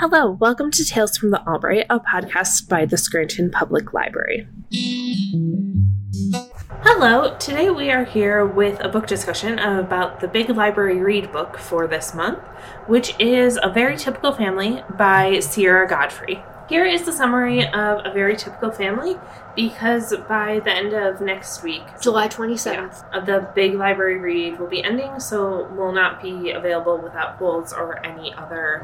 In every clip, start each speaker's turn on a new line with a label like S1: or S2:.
S1: Hello, welcome to Tales from the Albright, a podcast by the Scranton Public Library. Hello, today we are here with a book discussion about the Big Library Read book for this month, which is A Very Typical Family by Sierra Godfrey. Here is the summary of A Very Typical Family because by the end of next week,
S2: July 27th.
S1: yeah, the Big Library Read will be ending, so will not be available without holds or any other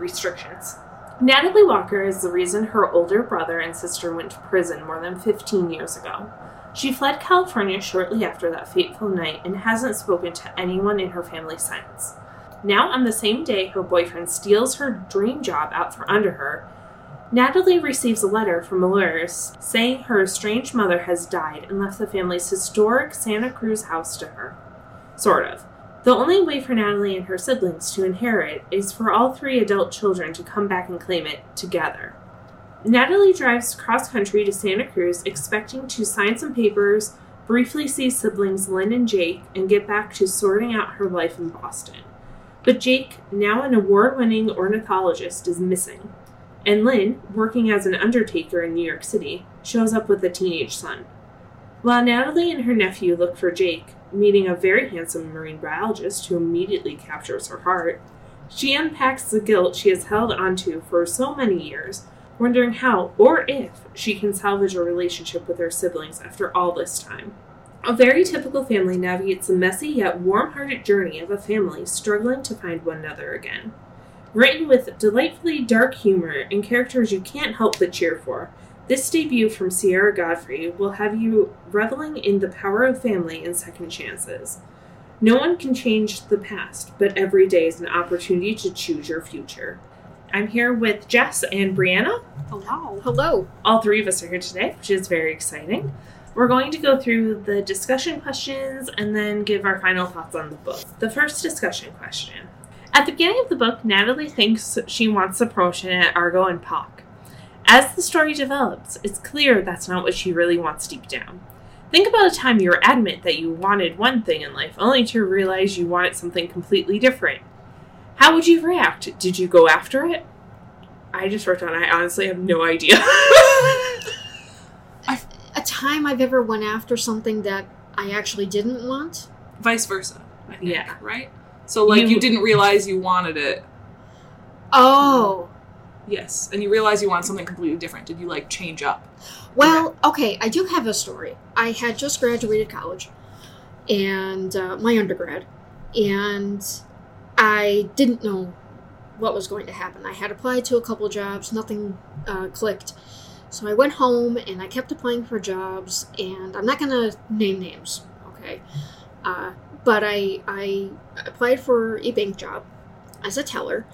S1: restrictions. Natalie Walker is the reason her older brother and sister went to prison more than 15 years ago. She fled California shortly after that fateful night and hasn't spoken to anyone in her family since. Now, on the same day her boyfriend steals her dream job out from under her, Natalie receives a letter from lawyers saying her estranged mother has died and left the family's historic Santa Cruz house to her. Sort of. The only way for Natalie and her siblings to inherit is for all three adult children to come back and claim it together. Natalie drives cross country to Santa Cruz expecting to sign some papers, briefly see siblings Lynn and Jake, and get back to sorting out her life in Boston. But Jake, now an award winning ornithologist, is missing. And Lynn, working as an undertaker in New York City, shows up with a teenage son. While Natalie and her nephew look for Jake, meeting a very handsome marine biologist who immediately captures her heart, she unpacks the guilt she has held onto for so many years, wondering how or if she can salvage a relationship with her siblings after all this time. A very typical family navigates the messy yet warm hearted journey of a family struggling to find one another again. Written with delightfully dark humor and characters you can't help but cheer for, this debut from Sierra Godfrey will have you reveling in the power of family and second chances. No one can change the past, but every day is an opportunity to choose your future. I'm here with Jess and Briana.
S2: Hello. Hello.
S1: All three of us are here today, which is very exciting. We're going to go through the discussion questions and then give our final thoughts on the book. The first discussion question. At the beginning of the book, Natalie thinks she wants a promotion at Argo and Pock. As the story develops, it's clear that's not what she really wants deep down. Think about a time you were adamant that you wanted one thing in life, only to realize you wanted something completely different. How would you react? Did you go after it? I just wrote down, I honestly have no idea.
S2: A time I've ever went after something that I actually didn't want.
S3: vice versa. I think,
S1: Yeah.
S3: Right. So like
S1: You-
S3: you, didn't realize you wanted it.
S2: Oh.
S3: Yes, and you realize you want something completely different. Did you like change up?
S2: Well, okay, I do have a story. I had just graduated college and uh, my undergrad, and I didn't know what was going to happen. I had applied to a couple jobs, nothing uh, clicked. So I went home and I kept applying for jobs, and I'm not going to name names, okay? Uh, but I, I applied for a bank job as a teller,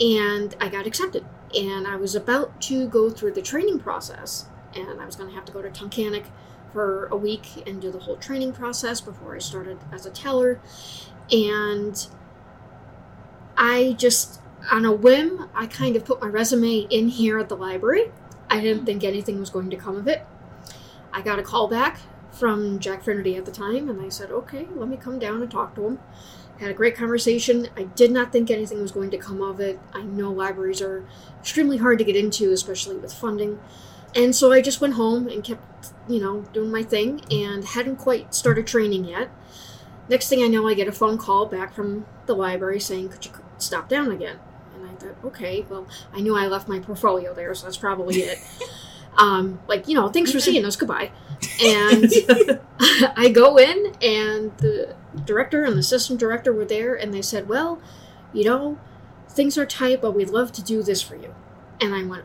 S2: and I got accepted. And I was about to go through the training process, and I was going to have to go to Tunkhannock for a week and do the whole training process before I started as a teller. And I just, on a whim, I kind of put my resume in here at the library. I didn't mm. think anything was going to come of it. I got a call back from Jack Finnerty at the time, and I said, okay, let me come down and talk to him. Had a great conversation. I did not think anything was going to come of it. I know libraries are extremely hard to get into, especially with funding. And so I just went home and kept, you know, doing my thing and hadn't quite started training yet. Next thing I know, I get a phone call back from the library saying, Could you stop down again? And I thought, okay, well, I knew I left my portfolio there, so that's probably it. um, like, you know, thanks for seeing us, goodbye. And I go in, and the director and the assistant director were there, and they said, Well, you know, things are tight, but we'd love to do this for you. And I went,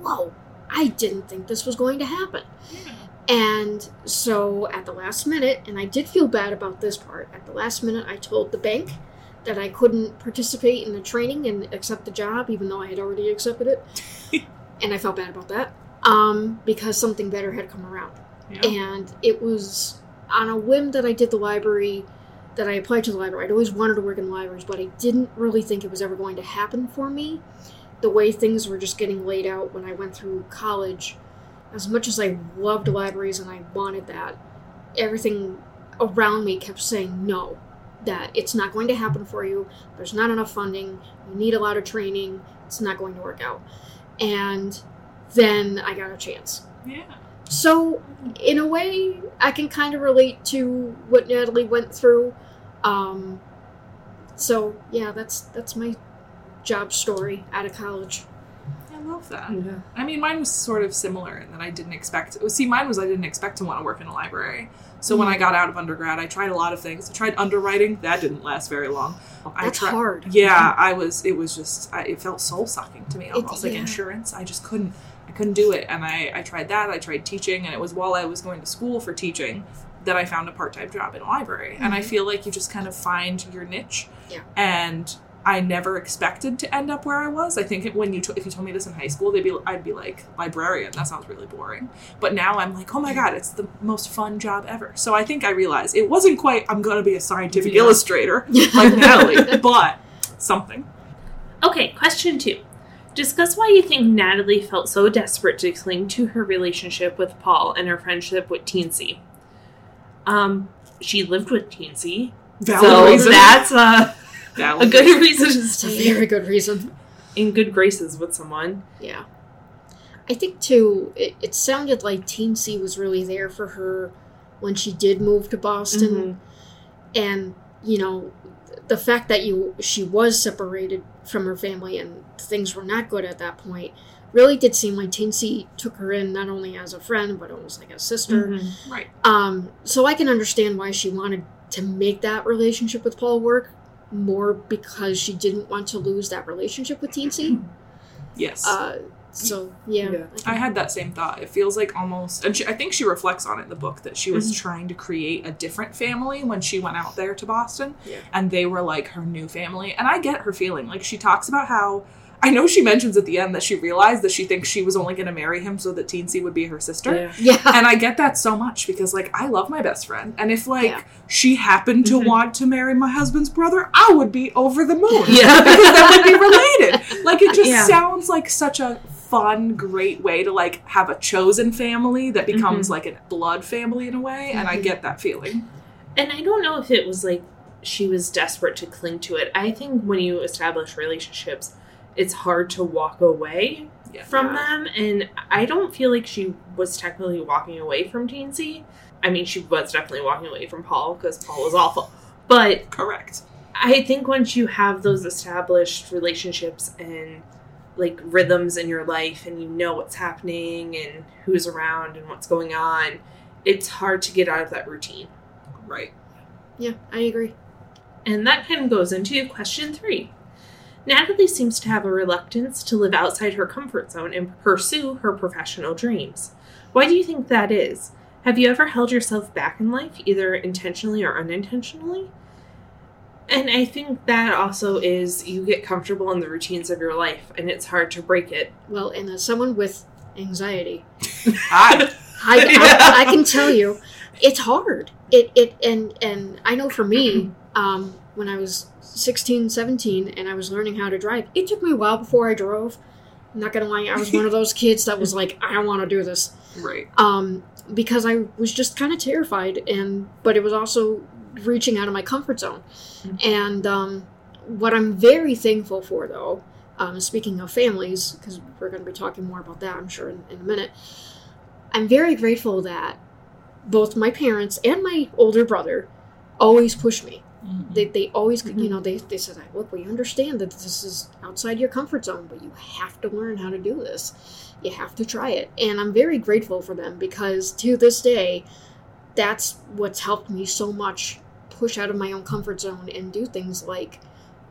S2: Whoa, I didn't think this was going to happen. And so at the last minute, and I did feel bad about this part, at the last minute, I told the bank that I couldn't participate in the training and accept the job, even though I had already accepted it. and I felt bad about that um, because something better had come around.
S3: Yeah.
S2: And it was on a whim that I did the library, that I applied to the library. I'd always wanted to work in libraries, but I didn't really think it was ever going to happen for me. The way things were just getting laid out when I went through college, as much as I loved libraries and I wanted that, everything around me kept saying no. that it's not going to happen for you. There's not enough funding. You need a lot of training. It's not going to work out. And then I got a chance.
S3: Yeah.
S2: So, in a way, I can kind of relate to what Natalie went through. Um, so, yeah, that's that's my job story out of college.
S3: I love that.
S1: Yeah.
S3: I mean, mine was sort of similar in that I didn't expect. See, mine was I didn't expect to want to work in a library. So when
S2: Mhm.
S3: I got out of undergrad, I tried a lot of things. I tried underwriting. That didn't last very long. I
S2: That's
S3: tried.
S2: hard.
S3: Yeah, I was. It was just. I, it felt soul sucking to me,
S2: It-
S3: almost like insurance. I just couldn't. Couldn't do it, and I. I tried that. I tried teaching, and it was while I was going to school for teaching that I found a part time job in a library. And I
S2: Mhm.
S3: feel like you just kind of find your niche.
S2: Yeah.
S3: And I never expected to end up where I was. I think when you t- if you told me this in high school, they'd be I'd be like librarian. That sounds really boring. But now I'm like, oh my god, it's the most fun job ever. So I think I realized it wasn't quite. I'm going to be a scientific
S1: Yeah.
S3: illustrator like Natalie, but something.
S1: Okay, question two. Discuss why you think Natalie felt so desperate to cling to her relationship with Paul and her friendship with Teensy. Um, she lived with Teensy,
S3: Valid
S1: so
S3: reason.
S1: that's a,
S3: Valid
S1: a good reason to
S2: It's a very good reason.
S1: in good graces with someone.
S2: Yeah. I think, too, it, it sounded like Teensy was really there for her when she did move to Boston.
S1: Mhm.
S2: and you know the fact that you she was separated from her family and things were not good at that point really did seem like Teensy took her in not only as a friend but almost like a sister.
S1: Mhm.
S3: Right.
S2: Um, so I can understand why she wanted to make that relationship with Paul work more because she didn't want to lose that relationship with Teensy.
S3: Yes.
S2: Uh, so yeah,
S1: Yeah.
S2: can-
S3: I had that same thought. It feels like almost, and she, I think she reflects on it in the book that she was
S1: Mhm.
S3: trying to create a different family when she went out there to Boston,
S2: Yeah.
S3: and they were like her new family. And I get her feeling. Like she talks about how I know she mentions at the end that she realized that she thinks she was only going to marry him so that Teensy would be her sister.
S1: Yeah.
S2: yeah.
S3: And I get that so much because, like, I love my best friend. And if, like,
S2: Yeah.
S3: she happened to
S1: Mhm.
S3: want to marry my husband's brother, I would be over the moon.
S1: Yeah.
S3: because that would be related. Like it just
S1: Yeah.
S3: sounds like such a fun, great way to like have a chosen family that becomes
S1: Mhm.
S3: like a blood family in a way, and I
S2: Mhm.
S3: get that feeling.
S1: And I don't know if it was like she was desperate to cling to it. I think when you establish relationships, it's hard to walk away
S3: Yeah.
S1: from them. And I don't feel like she was technically walking away from Teensy. I mean, she was definitely walking away from Paul because Paul was awful. But
S3: Correct.
S1: I think once you have those established relationships and like rhythms in your life and you know what's happening and who's around and what's going on, it's hard to get out of that routine.
S3: Right.
S2: yeah, I agree.
S1: And that kind of goes into question three. Natalie seems to have a reluctance to live outside her comfort zone and pursue her professional dreams. Why do you think that is? Have you ever held yourself back in life, either intentionally or unintentionally? And I think that also is you get comfortable in the routines of your life and it's hard to break it.
S2: Well, and as someone with anxiety,
S3: Hi.
S2: I,
S3: Yeah.
S2: I, I can tell you, it's hard. It it and and I know for me, um, when I was 16, 17, and I was learning how to drive, it took me a while before I drove. I'm not gonna lie, I was one of those kids that was like, I don't want to do this,
S3: right.
S2: um, because I was just kind of terrified, and but it was also reaching out of my comfort zone,
S1: Mhm.
S2: and um, what I'm very thankful for, though, um, speaking of families, because we're going to be talking more about that, I'm sure, in, in a minute. I'm very grateful that both my parents and my older brother always push me. They, they always, you
S1: Mhm.
S2: know, they, they said, look, we understand that this is outside your comfort zone, but you have to learn how to do this. You have to try it. And I'm very grateful for them because to this day, that's what's helped me so much push out of my own comfort zone and do things like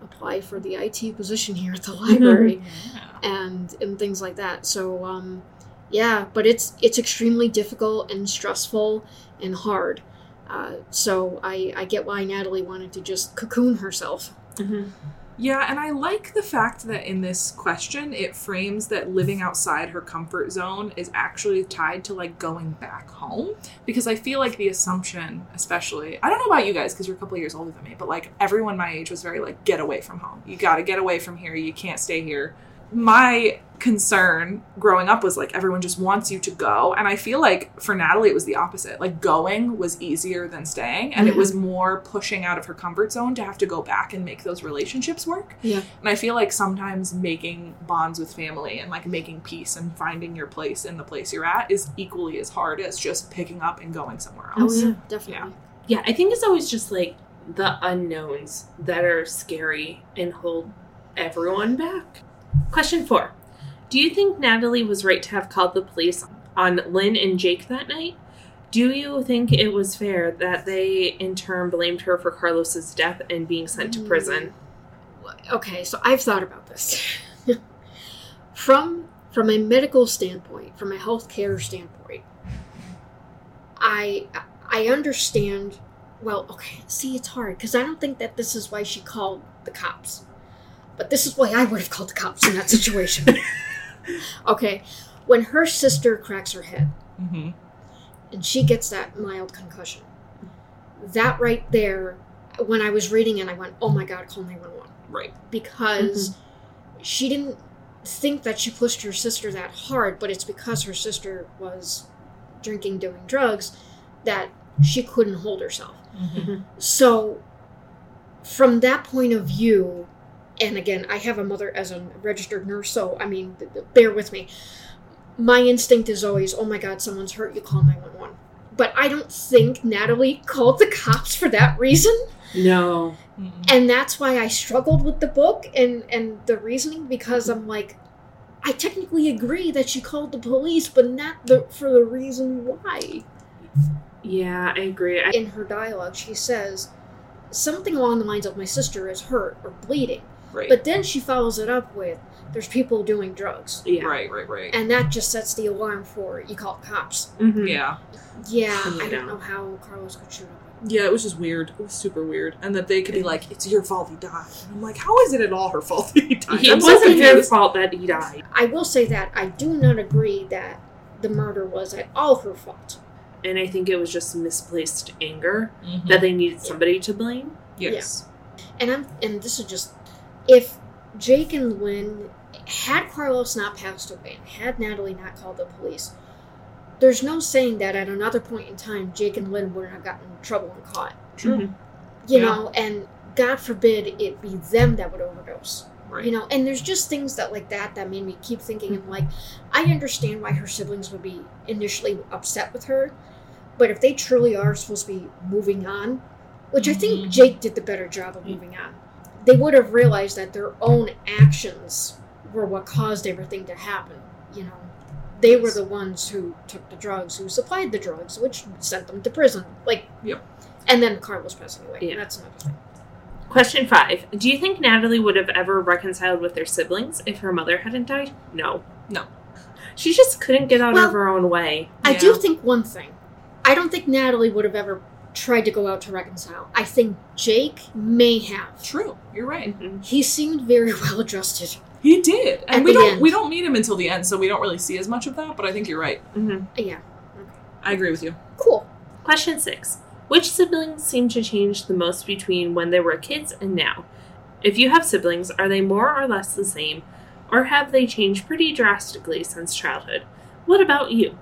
S2: apply for the IT position here at the library
S3: Yeah.
S2: and and things like that. So um, yeah, but it's it's extremely difficult and stressful and hard. Uh, so I I get why Natalie wanted to just cocoon herself.
S1: Mm-hmm.
S3: Yeah, and I like the fact that in this question it frames that living outside her comfort zone is actually tied to like going back home because I feel like the assumption, especially, I don't know about you guys because you're a couple years older than me, but like everyone my age was very like get away from home. You got to get away from here. You can't stay here. My concern growing up was like everyone just wants you to go. And I feel like for Natalie, it was the opposite. Like going was easier than staying. And it
S2: Mhm.
S3: was more pushing out of her comfort zone to have to go back and make those relationships work.
S2: Yeah.
S3: And I feel like sometimes making bonds with family and like making peace and finding your place in the place you're at is equally as hard as just picking up and going somewhere else
S2: Oh
S3: else.
S2: yeah, definitely.
S1: Yeah, I think it's always just like the unknowns that are scary and hold everyone back. Question four Do you think Natalie was right to have called the police on Lynn and Jake that night? Do you think it was fair that they in turn blamed her for Carlos's death and being sent to prison?
S2: Okay, so I've thought about this. from from a medical standpoint, from a healthcare standpoint, I I understand. Well, okay, see, it's hard because I don't think that this is why she called the cops, but this is why I would have called the cops in that situation. okay, when her sister cracks her head
S3: hmm
S2: and she gets that mild concussion, that right there, when I was reading it, I went, "Oh my God, call nine one one."
S3: Right.
S2: because mm-hmm. she didn't think that she pushed her sister that hard, but it's because her sister was drinking, doing drugs, that she couldn't hold herself. Mm-hmm. Mm-hmm. So, from that point of view, and again, I have a mother as a registered nurse, so I mean, b- b- bear with me. My instinct is always, oh my god, someone's hurt, you call 911. But I don't think Natalie called the cops for that reason
S1: No.
S3: Mhm.
S2: and that's why I struggled with the book and and the reasoning because I'm like I technically agree that she called the police but not the for the reason why
S1: Yeah, I agree. I,
S2: in her dialogue she says something along the lines of my sister is hurt or bleeding
S3: Right.
S2: but then she follows it up with there's people doing drugs
S1: yeah.
S3: Right, right, right.
S2: and that just sets the alarm for you call cops
S1: Mhm.
S3: yeah.
S2: yeah I don't know how Carlos could shoot him
S3: Yeah, it was just weird. It was super weird. And that they could be like, it's your fault he died. And I'm like, how is it at all her fault that he died?
S1: It
S3: I'm
S1: wasn't her fault that he died.
S2: I will say that I do not agree that the murder was at all her fault
S1: And I think it was just misplaced anger
S3: Mhm.
S1: that they needed somebody to blame.
S3: Yes.
S2: and I'm and this is just if Jake and Lynn had Carlos not passed away and had Natalie not called the police, there's no saying that at another point in time Jake and Lynn wouldn't have gotten in trouble and caught.
S3: True.
S1: Mhm.
S2: You
S3: Yeah.
S2: know, and God forbid it be them that would overdose.
S3: Right.
S2: You know, and there's just things that like that that made me keep thinking and like I understand why her siblings would be initially upset with her, but if they truly are supposed to be moving on, which I think
S3: Mhm.
S2: Jake did the better job of moving on, they would have realized that their own actions were what caused everything to happen. You know, they were the ones who took the drugs, who supplied the drugs, which sent them to prison. Like,
S3: Yep.
S2: And then Carlos passing away.
S1: Yeah.
S2: That's another thing.
S1: Question five. Do you think Natalie would have ever reconciled with their siblings if her mother hadn't died? No.
S3: No.
S1: She just couldn't get out
S2: Well-
S1: of her own way.
S2: I
S3: Yeah.
S2: do think one thing. I don't think Natalie would have ever tried to go out to reconcile. I think Jake may have.
S3: True. You're right.
S1: Mhm.
S2: He seemed very well adjusted.
S3: He did. And
S2: At
S3: we don't
S2: end.
S3: we don't meet him until the end, so we don't really see as much of that, but I think you're right.
S1: Mhm.
S2: Yeah.
S3: I agree with you.
S2: Cool.
S1: Question six. Which siblings seem to change the most between when they were kids and now? If you have siblings, are they more or less the same, or have they changed pretty drastically since childhood? What about you?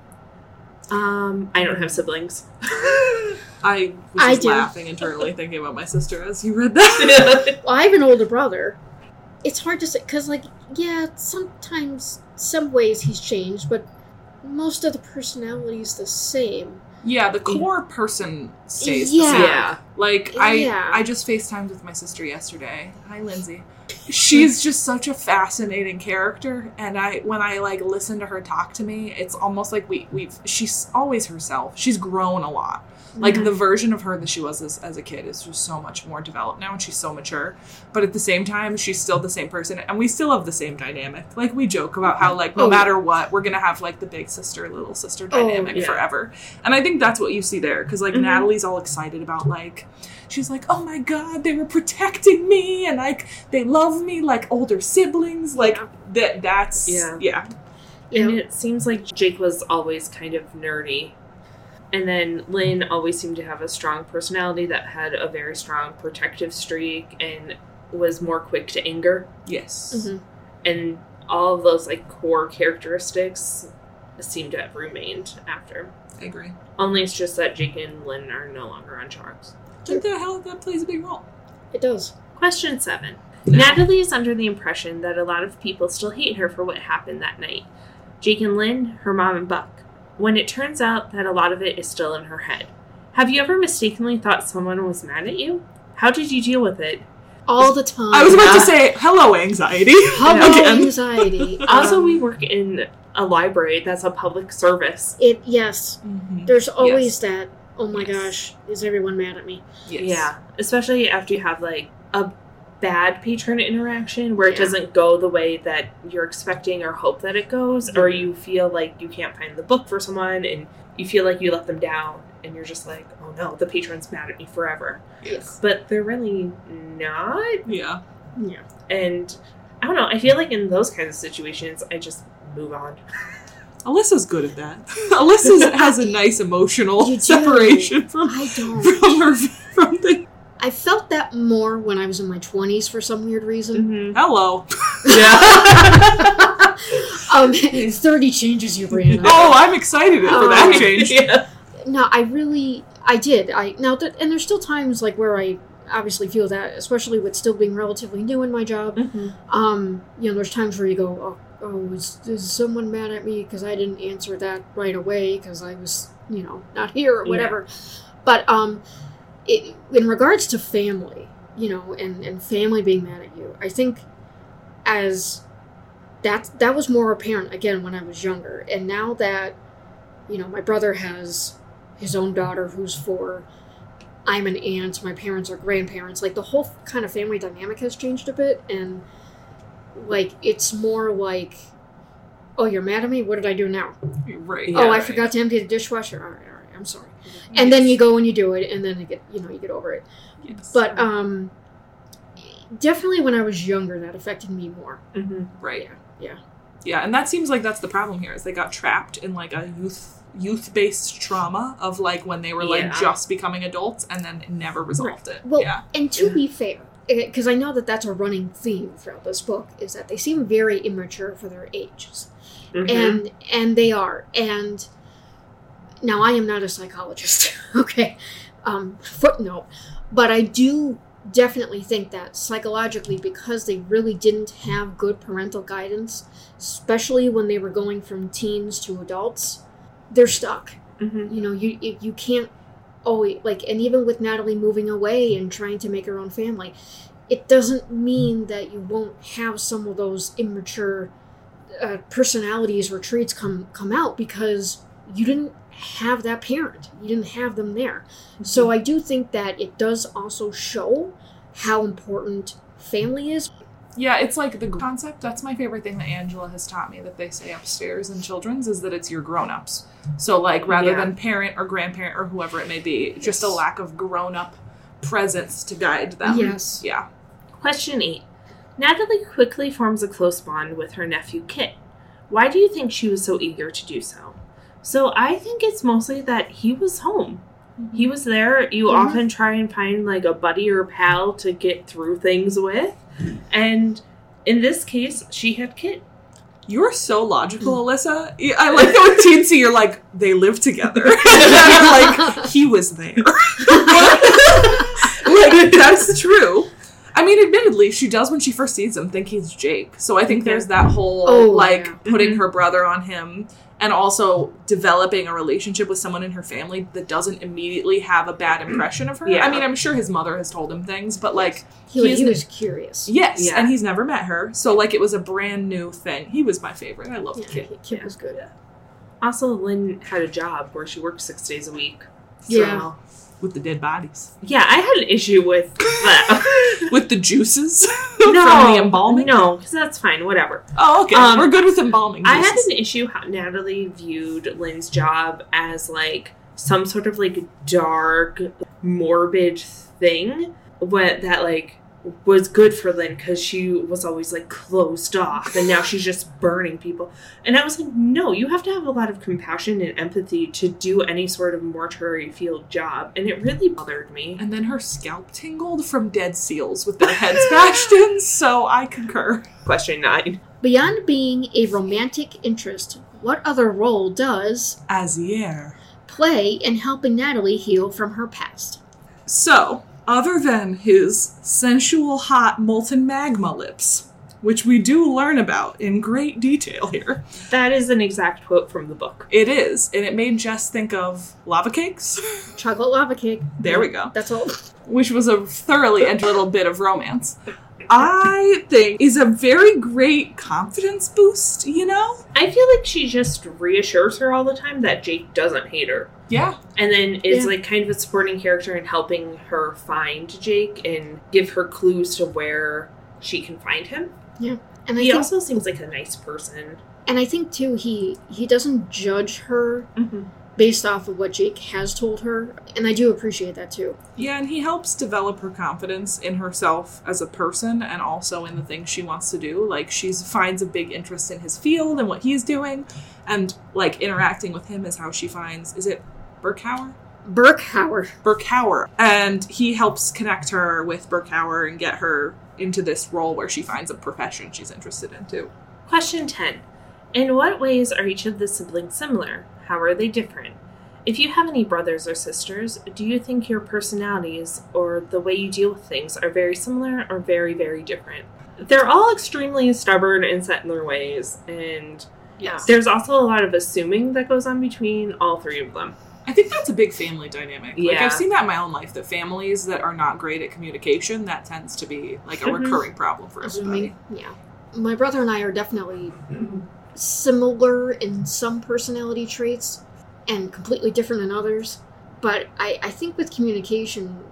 S1: Um, I don't have siblings.
S3: I was
S2: I
S3: just
S2: do.
S3: laughing internally thinking about my sister as you read that.
S2: Well, I have an older brother. It's hard to say because, like, yeah, sometimes some ways he's changed, but most of the personality is the same.
S3: yeah, the core person stays
S2: Yeah.
S3: the same.
S1: yeah.
S3: Like I
S2: Yeah.
S3: I just FaceTimed with my sister yesterday. Hi Lindsay. She's just such a fascinating character and I when I like listen to her talk to me, it's almost like we we've she's always herself. She's grown a lot. Like
S2: Mhm.
S3: the version of her that she was as, as a kid is just so much more developed now and she's so mature. But at the same time, she's still the same person and we still have the same dynamic. Like we joke about how like no
S2: Oh, yeah.
S3: matter what, we're gonna have like the big sister, little sister
S2: Oh,
S3: dynamic
S1: yeah.
S3: forever. And I think that's what you see there because like
S1: Mhm.
S3: Natalie's all excited about like she's like, oh my god, they were protecting me and like they love me like older siblings. Like
S2: Yeah.
S3: that. That's
S1: Yeah.
S3: yeah.
S2: Yeah.
S1: And it seems like Jake was always kind of nerdy. And then Lynn always seemed to have a strong personality that had a very strong protective streak and was more quick to anger.
S3: Yes.
S2: Mhm.
S1: And all of those like core characteristics seem to have remained after.
S3: I agree.
S1: Only it's just that Jake and Lynn are no longer on Sharks.
S3: I think that how that plays a big role.
S2: It does.
S1: Question seven.
S3: Yeah.
S1: Natalie is under the impression that a lot of people still hate her for what happened that night. Jake and Lynn, her mom and Buck. When it turns out that a lot of it is still in her head. Have you ever mistakenly thought someone was mad at you? How did you deal with it?
S2: All the time.
S3: I was about
S1: Yeah.
S3: to say hello anxiety.
S2: Hello,
S3: Again.
S2: anxiety.
S1: Also,
S2: Um,
S1: we work in a library that's a public service.
S2: it yes.
S3: Mhm.
S2: There's always
S3: Yes.
S2: that. Oh my
S3: Yes.
S2: gosh, is everyone mad at me?
S3: Yes.
S1: Yeah, especially after you have like a bad patron interaction where it
S2: Yeah.
S1: doesn't go the way that you're expecting or hope that it goes, or
S2: Mm-hmm.
S1: you feel like you can't find the book for someone and you feel like you let them down and you're just like, oh no, the patron's mad at me forever.
S3: Yes.
S1: But they're really not.
S3: Yeah.
S2: Yeah.
S1: And I don't know, I feel like in those kinds of situations, I just move on.
S3: Alyssa's good at that. Alyssa has a nice emotional separation from from her from the
S2: I felt that more when I was in my 20s for some weird reason.
S1: Mm-hmm.
S3: hello.
S2: um, 30 changes you ran.
S3: Oh, I'm excited for that
S2: Um,
S3: change.
S1: yeah.
S2: No, I really, I did. I now, th- and there's still times like where I obviously feel that, especially with still being relatively new in my job.
S1: Mm-hmm.
S2: Um, you know, there's times where you go, oh, oh is, is someone mad at me because I didn't answer that right away because I was, you know, not here or
S1: Yeah.
S2: whatever. But um, it, in regards to family, you know, and and family being mad at you, I think as that that was more apparent again when I was younger, and now that you know my brother has his own daughter who's four. I'm an aunt. My parents are grandparents. Like the whole kind of family dynamic has changed a bit, and like it's more like, oh, you're mad at me. What did I do now?
S3: Right.
S1: Oh, yeah,
S2: oh, I
S3: right.
S2: forgot to empty the dishwasher. All right, all right. I'm sorry. And then you go and you do it, and then you get you know you get over it.
S3: Yes.
S2: But um, definitely when I was younger, that affected me more.
S1: Mm-hmm.
S3: right.
S2: Yeah.
S3: Yeah, Yeah, and that seems like that's the problem here is they got trapped in like a youth youth based trauma of like when they were like
S1: Yeah.
S3: just becoming adults and then never resolved it.
S2: Well,
S3: yeah.
S2: and to be fair, because I know that that's a running theme throughout this book, is that they seem very immature for their ages.
S1: Mm-hmm.
S2: and and they are and now i am not a psychologist okay? Um footnote. But i do definitely think that psychologically because they really didn't have good parental guidance especially when they were going from teens to adults they're stuck.
S1: Mm-hmm.
S2: you know you you can't always like and even with natalie moving away and trying to make her own family it doesn't mean that you won't have some of those immature uh, personalities or traits come come out because you didn't have that parent you didn't have them there so mm-hmm. i do think that it does also show how important family is
S3: Yeah, it's like the concept. That's my favorite thing that Angela has taught me that they say upstairs in children's is that it's your grown ups. So, like, rather
S1: Yeah.
S3: than parent or grandparent or whoever it may be, just a lack of grown up presence to guide them.
S2: Yes.
S3: Yeah.
S1: Question 8. Natalie quickly forms a close bond with her nephew Kit. Why do you think she was so eager to do so? So I think it's mostly that he was home. He was there. You
S2: Mhm.
S1: often try and find like a buddy or pal to get through things with. And in this case, she had Kit.
S3: You're so logical, Alyssa. I like that with Teensy, you're like, they live together. like, he was there. like, that's true. I mean, admittedly, she does when she first sees him think he's Jake. So I think there's that whole,
S2: Oh,
S3: like,
S2: yeah.
S3: putting
S1: Mhm.
S3: her brother on him and also developing a relationship with someone in her family that doesn't immediately have a bad impression of her.
S1: Yeah.
S3: I mean, I'm sure his mother has told him things, but, like,
S2: he, was,
S3: He's
S2: he was curious
S3: yes,
S1: Yeah.
S3: and he's never met her. So, like, it was a brand new thing. He was my favorite. I loved
S2: yeah,
S3: Kit.
S2: Kit
S1: Yeah.
S2: was good
S1: Also, Lynn had a job where she worked six days a week. So,
S2: Yeah.
S3: With the dead bodies.
S1: Yeah, I had an issue with that.
S3: with the juices
S1: no,
S3: from the embalming.
S1: No, because that's fine. Whatever.
S3: Oh, okay.
S1: Um,
S3: We're good with embalming.
S1: I had an issue how Natalie viewed Lynn's job as like some sort of like dark, morbid thing. What that like was good for Lynn because she was always like closed off, and now she's just burning people. And I was like, no, you have to have a lot of compassion and empathy to do any sort of mortuary field job, and it really bothered me.
S3: And then her scalp tingled from dead seals with their heads bashed in, so I concur.
S1: Question nine.
S2: Beyond being a romantic interest, what other role does
S3: Azier.
S2: play in helping Natalie heal from her past?
S3: So, other than his sensual, hot, molten magma lips, which we do learn about in great detail here,
S1: That is an exact quote from the book.
S3: it is, and it made Jess think of lava cakes.
S2: Chocolate lava cake.
S3: There we go.
S2: That's all.
S3: which was a thoroughly and little bit of romance. I think is a very great confidence boost, you know?
S1: I feel like she just reassures her all the time that Jake doesn't hate her.
S3: Yeah.
S1: And then is
S2: Yeah.
S1: like kind of a supporting character in helping her find Jake and give her clues to where she can find him. Yeah.
S2: And I
S1: he
S2: think,
S1: also seems like a nice person.
S2: and I think too, he he doesn't judge her
S1: Mm-hmm.
S2: Based off of what Jake has told her, and I do appreciate that too.
S3: Yeah, and he helps develop her confidence in herself as a person and also in the things she wants to do. Like she finds a big interest in his field and what he's doing and like interacting with him is how she finds is it Burkhauer?
S2: Burkhauer.
S3: Burkhauer. And he helps connect her with Burkhauer and get her into this role where she finds a profession she's interested in too.
S1: Question 10. In what ways are each of the siblings similar? How are they different? If you have any brothers or sisters, do you think your personalities or the way you deal with things are very similar or very, very different? They're all extremely stubborn and set in their ways, and
S2: Yes.
S1: there's also a lot of assuming that goes on between all three of them.
S3: I think that's a big family dynamic. Like
S1: Yeah.
S3: I've seen that in my own life that families that are not great at communication, that tends to be like a
S1: Mhm.
S3: recurring problem for everybody.
S2: Assuming, yeah. My brother and I are definitely similar in some personality traits and completely different in others. But I, I think with communication,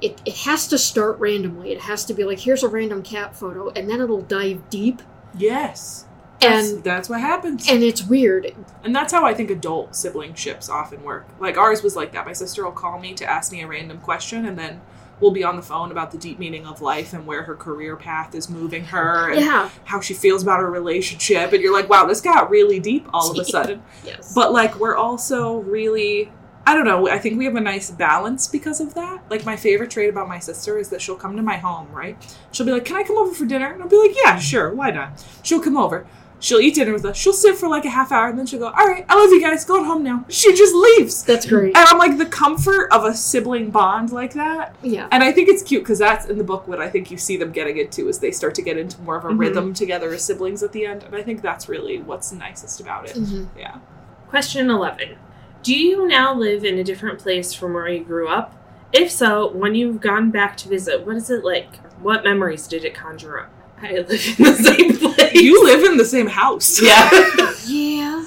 S2: it, it has to start randomly. It has to be like, here's a random cat photo, and then it'll dive deep.
S3: Yes. That's,
S2: And
S3: that's what happens.
S2: and it's weird.
S3: And that's how I think adult sibling ships often work. Like ours was like that. My sister will call me to ask me a random question, and then we'll be on the phone about the deep meaning of life and where her career path is moving her and
S2: Yeah.
S3: how she feels about her relationship. And you're like, wow, this got really deep all of a sudden.
S2: Yes.
S3: But like, we're also really. I don't know. I think we have a nice balance because of that. Like my favorite trait about my sister is that she'll come to my home, right? She'll be like, "Can I come over for dinner?" And I'll be like, "Yeah, sure, why not?" She'll come over. She'll eat dinner with us. She'll sit for like a half hour, and then she'll go, "All right, I love you guys. Going home now." She just leaves,
S2: That's great.
S3: and I'm like the comfort of a sibling bond like that.
S2: Yeah.
S3: And I think it's cute because that's in the book what I think you see them getting into is they start to get into more of a
S1: Mhm.
S3: rhythm together as siblings at the end, and I think that's really what's nicest about it.
S2: hmm
S3: Yeah.
S1: Question 11. Do you now live in a different place from where you grew up? If so, when you've gone back to visit, what is it like? What memories did it conjure up? I live in the same place.
S3: You live in the same house.
S1: Yeah.
S2: Yeah.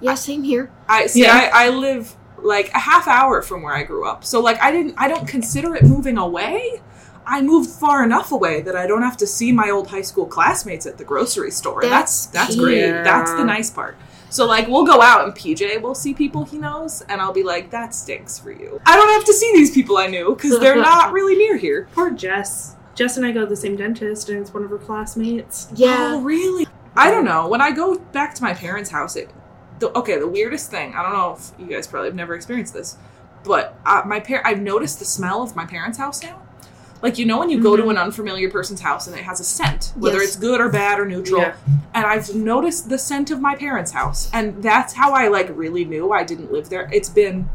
S2: Yeah, same here.
S3: I see.
S1: Yeah.
S3: I, I live like a half hour from where I grew up, so like I didn't. I don't consider it moving away. I moved far enough away that I don't have to see my old high school classmates at the grocery store. that's
S2: That's
S3: that's great. That's the nice part. So like we'll go out and PJ will see people he knows, and I'll be like, "That stinks for you." I don't have to see these people I knew because they're not really near here.
S1: Poor Jess. Jess and I go to the same dentist, and it's one of her classmates. Yeah.
S3: Oh,
S2: Yeah.
S3: really? I don't know. When I go back to my parents' house, it the, okay. The weirdest thing. I don't know if you guys probably have never experienced this, but uh, my par- I've noticed the smell of my parents' house now. Like you know when you go to
S1: Mhm.
S3: an unfamiliar person's house and it has a scent, whether
S2: Yes.
S3: it's good or bad or neutral.
S1: Yeah.
S3: And I've noticed the scent of my parents' house, and that's how I like really knew I didn't live there. It's been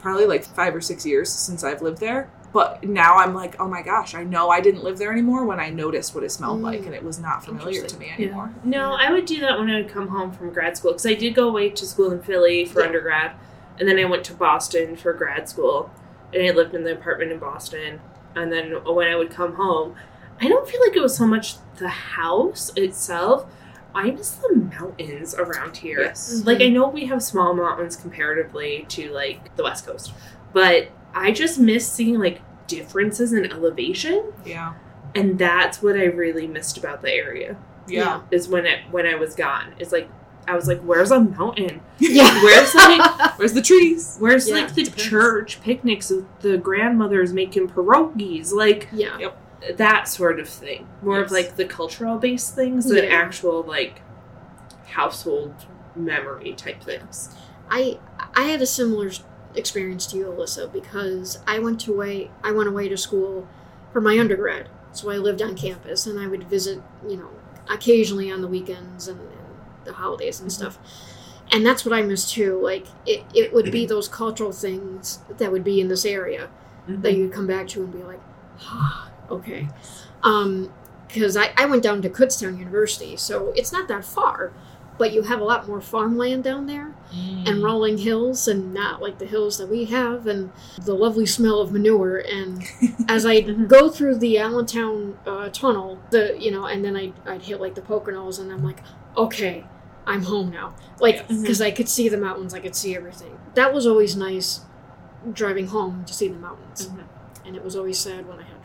S3: probably like five or six years since I've lived there. But now I'm like, oh my gosh, I know I didn't live there anymore when I noticed what it smelled
S2: Mm.
S3: like, and it was not familiar to me
S1: Yeah.
S3: anymore.
S1: No, I would do that when I would come home from grad school because I did go away to school in Philly for
S2: Yeah.
S1: undergrad, and then I went to Boston for grad school, and I lived in the apartment in Boston. And then when I would come home, I don't feel like it was so much the house itself. I miss the mountains around here.
S3: Yes.
S1: Like I know we have small mountains comparatively to like the West Coast, but I just miss seeing like differences in elevation,
S3: Yeah.
S1: and that's what I really missed about the area
S3: Yeah.
S1: is when it when I was gone. It's like I was like, "Where's a mountain?
S2: Yeah.
S1: Where's like
S3: Where's the trees?
S1: where's
S2: Yeah,
S1: like the
S2: depends.
S1: church picnics with the grandmothers making pierogies, like
S2: yeah.
S1: that sort of thing. More
S3: Yes.
S1: of like the cultural based things than actual like household memory type things.
S2: I I had a similar s- experience to you, Alyssa, because I went to away I went away to school for my undergrad, so I lived on campus and I would visit, you know, occasionally on the weekends and, and the holidays and stuff. And that's what I miss too. Like it, it would be those cultural things that would be in this area that you'd come back to and be like, ah, okay. Um, because I, I went down to Kutztown University, so it's not that far, but you have a lot more farmland down there
S3: Mm.
S2: and rolling hills and not like the hills that we have and the lovely smell of manure and as i
S1: Mhm.
S2: go through the allentown uh, tunnel the you know and then I, i'd hit like the poconos and i'm like okay i'm home now like
S3: Yes.
S2: because i could see the mountains i could see everything that was always nice driving home to see the mountains
S1: Mhm.
S2: and it was always sad when i had to drive back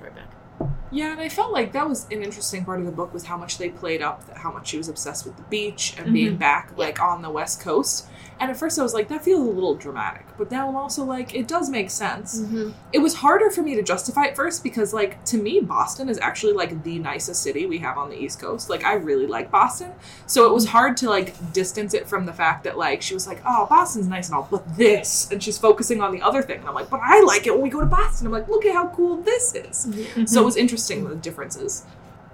S3: Yeah, and I felt like that was an interesting part of the book was how much they played up how much she was obsessed with the beach and being mm-hmm. back like on the west coast. And at first I was like, that feels a little dramatic. But now I'm also like, it does make sense.
S2: mm-hmm.
S3: It was harder for me to justify at first because like to me, Boston is actually like the nicest city we have on the East Coast. Like I really like Boston. So it was hard to like distance it from the fact that like she was like, Oh, Boston's nice and all, but this and she's focusing on the other thing. And I'm like, but I like it when we go to Boston. I'm like, look at how cool this is. So it was interesting the differences,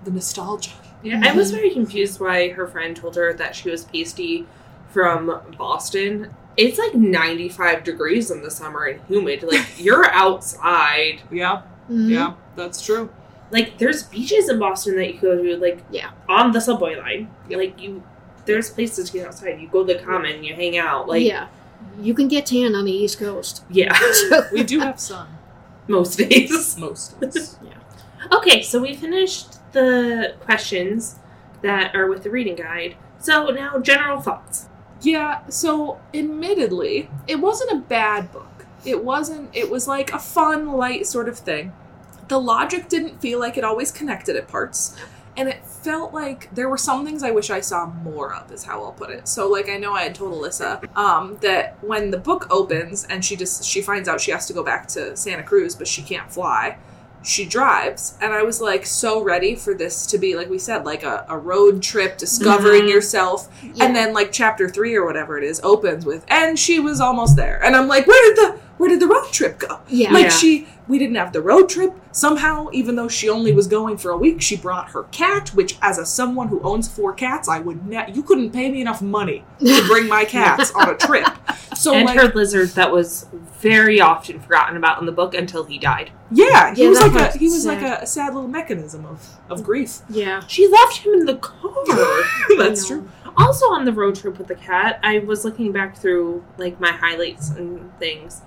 S3: the nostalgia.
S1: Yeah, I was very confused why her friend told her that she was pasty from Boston. It's like 95 degrees in the summer and humid. Like, you're outside.
S3: Yeah,
S2: Mhm.
S3: yeah, that's true.
S1: Like, there's beaches in Boston that you go to, like,
S2: Yeah.
S1: on the subway line. Like, you, there's places to get outside. You go to the common, you hang out. Like,
S2: yeah you can get tan on the east coast
S1: yeah,
S3: We do have sun
S1: most days.
S3: most days. Yeah.
S1: Okay, so we finished the questions that are with the reading guide. So now, general thoughts.
S3: Yeah, so admittedly, it wasn't a bad book. It wasn't, it was like a fun, light sort of thing. The logic didn't feel like it always connected at parts. And it felt like there were some things I wish I saw more of, is how I'll put it. So, like, I know I had told Alyssa um, that when the book opens and she just she finds out she has to go back to Santa Cruz, but she can't fly, she drives and i was like so ready for this to be like we said like a, a road trip discovering
S1: Mhm.
S3: yourself
S2: Yeah.
S3: and then like chapter three or whatever it is opens with and she was almost there and i'm like where did the where did the road trip go
S2: yeah
S3: like
S1: Yeah.
S3: she we didn't have the road trip somehow even though she only was going for a week she brought her cat which as a someone who owns four cats i would ne- you couldn't pay me enough money to bring my cats on a trip so
S1: and
S3: like
S1: her lizard that was very often forgotten about in the book until he died.
S3: yeah he
S2: Yeah,
S3: was
S2: that
S3: like a he was
S2: sad.
S3: like a, sad little mechanism of of grief
S2: yeah
S1: She left him in the car.
S3: that's true
S1: also on the road trip with the cat, I was looking back through like my highlights and things.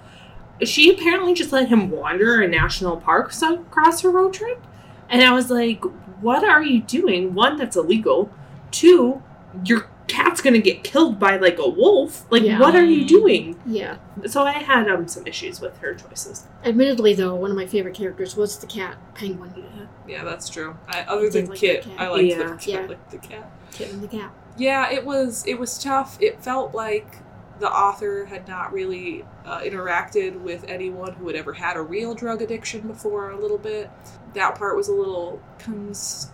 S1: She apparently just let him wander in national parks across her road trip. And I was like, what are you doing? One, that's illegal. Two, your cat's gonna get killed by like a wolf. Like,
S2: Yeah.
S1: what are you doing?
S2: yeah
S1: So I had um some issues with her choices.
S2: Admittedly, though, one of my favorite characters was the cat, Penguin.
S3: Yeah, yeah that's true. I, other
S2: did
S3: than
S2: like
S3: Kit. I liked
S1: Yeah.
S3: the,
S2: Yeah.
S3: I liked the cat.
S2: Kit and the cat.
S3: Yeah, it was it was tough. It felt like the author had not really uh, interacted with anyone who had ever had a real drug addiction before. A little bit. That part was a little cons.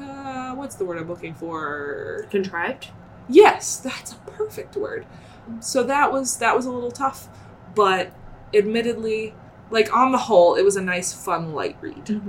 S3: Uh, what's the word I'm looking for?
S1: Contrived.
S3: Yes, that's a perfect word. So that was that was a little tough, but admittedly, like on the whole, it was a nice, fun, light read.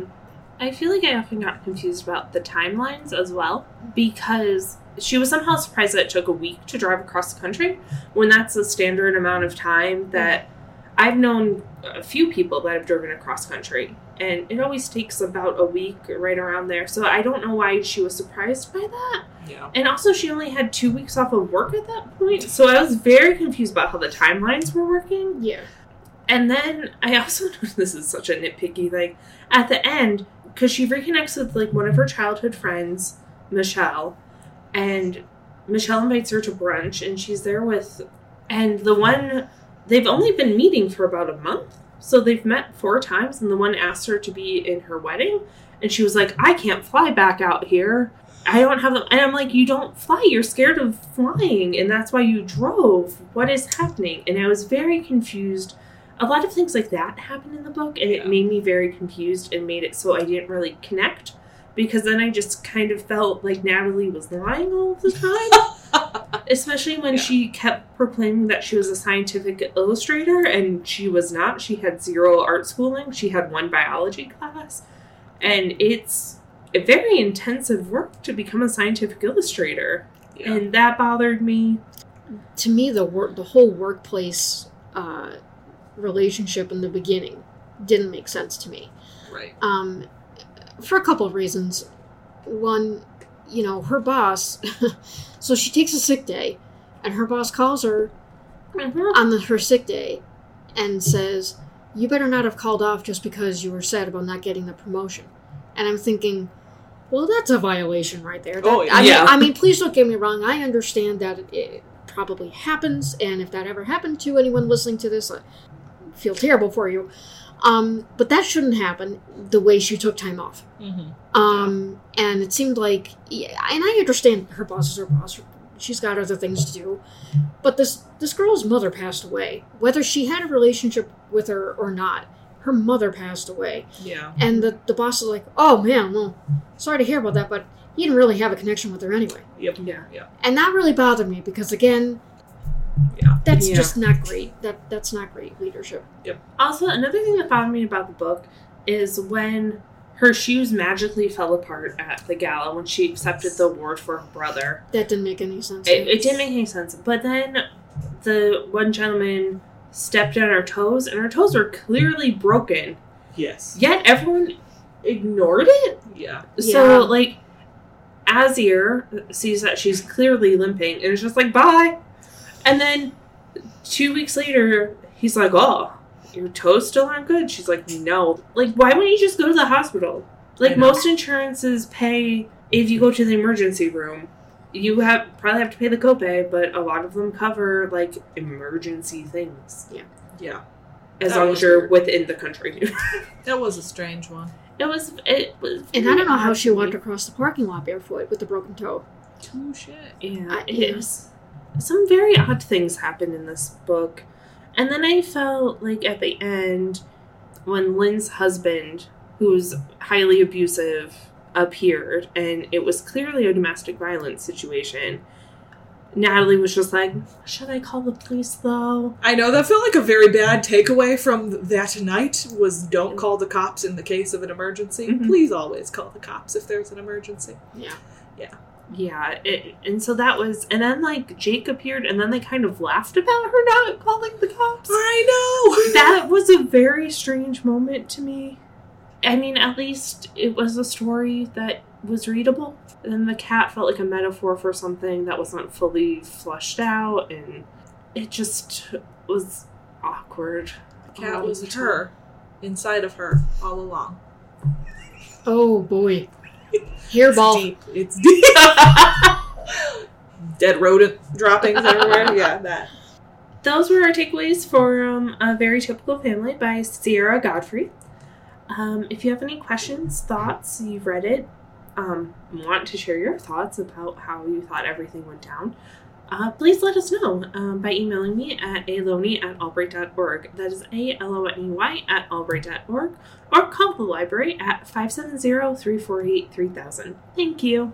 S1: I feel like I often got confused about the timelines as well because she was somehow surprised that it took a week to drive across the country when that's the standard amount of time that I've known a few people that have driven across country and it always takes about a week right around there. So I don't know why she was surprised by that.
S3: Yeah.
S1: And also she only had 2 weeks off of work at that point. So I was very confused about how the timelines were working.
S2: Yeah.
S1: And then I also this is such a nitpicky thing at the end because she reconnects with like one of her childhood friends, Michelle, and Michelle invites her to brunch, and she's there with, and the one they've only been meeting for about a month, so they've met four times, and the one asked her to be in her wedding, and she was like, "I can't fly back out here." I don't have them. And I'm like, you don't fly. You're scared of flying. And that's why you drove. What is happening? And I was very confused a lot of things like that happen in the book and
S3: Yeah.
S1: it made me very confused and made it so I didn't really connect because then I just kind of felt like Natalie was lying all the time. Especially when
S3: Yeah.
S1: she kept proclaiming that she was a scientific illustrator and she was not. She had zero art schooling. She had one biology class. And it's a very intensive work to become a scientific illustrator,
S3: Yeah.
S1: and that bothered me.
S2: to me the work the whole workplace uh, relationship in the beginning didn't make sense to me
S3: right.
S2: um, for a couple of reasons. One you know her boss so she takes a sick day and her boss calls her mm-hmm. on the, her sick day and says you better not have called off just because you were sad about not getting the promotion. And i'm thinking well that's a violation right there. That-
S3: Oh,
S2: I,
S1: yeah.
S2: mean, I mean please don't get me wrong. I understand that it, it probably happens and if that ever happened to anyone listening to this i feel terrible for you um, but that shouldn't happen the way she took time off
S3: Mm-hmm.
S2: um, and it seemed like, yeah, and I understand her boss is her boss. She's got other things to do, but this this girl's mother passed away. Whether she had a relationship with her or not, her mother passed away,
S3: Yeah.
S2: and the the boss is like, "Oh man, well, sorry to hear about that, but he didn't really have a connection with her anyway."
S3: Yep.
S1: Yeah.
S3: Yeah.
S2: And that really bothered me because again,
S3: Yeah.
S2: that's
S1: Yeah.
S2: just not great. That that's not great leadership.
S1: Yep also, another thing that bothered me about the book is when her shoes magically fell apart at the gala when she accepted the award for her brother.
S2: That didn't make any sense.
S1: It, it didn't make any sense. But then the one gentleman stepped on her toes, and her toes were clearly broken.
S3: Yes.
S1: Yet everyone ignored it.
S3: Yeah.
S1: So,
S2: Yeah.
S1: like, Azir sees that she's clearly limping and is just like, bye. And then two weeks later, he's like, oh, your toes still aren't good. She's like, no. Like, why wouldn't you just go to the hospital? Like, most insurances pay if you go to the emergency room. You have probably have to pay the copay, but a lot of them cover like emergency things
S3: Yeah. Yeah.
S1: As
S3: That
S1: long as you're
S3: weird.
S1: within the country.
S3: That was a strange one.
S1: it was it was
S2: And I don't know how she walked across the parking lot barefoot with a broken toe.
S3: Touche.
S1: Yeah,
S2: I-
S1: it
S2: yeah.
S1: was some very odd things happened in this book. And then I felt like at the end, when Lynn's husband, who's highly abusive, appeared, and it was clearly a domestic violence situation, Natalie was just like, Should I call the police though?
S3: I know that felt like a very bad takeaway from that night was don't call the cops in the case of an emergency.
S1: Mhm.
S3: Please always call the cops if there's an emergency.
S2: Yeah.
S1: Yeah, it, and so that was, and then like Jake appeared, and then they kind of laughed about her not calling the cops.
S3: I know.
S1: that was a very strange moment to me. I mean, at least it was a story that was readable. And the cat felt like a metaphor for something that wasn't fully flushed out, and it just was awkward.
S3: the cat was her inside of her all along.
S2: Oh boy.
S3: It's
S2: Hairball.
S3: deep. It's deep. Dead rodent droppings everywhere. Yeah, that.
S1: Those were our takeaways for um, A Very Typical Family by Sierra Godfrey. Um, if you have any questions, thoughts, you've read it, um, want to share your thoughts about how you thought everything went down, uh, please let us know um, by emailing me at aloney at albright.org. That is A L O N E Y at albright.org, or call the library at 570 348 3000. Thank you.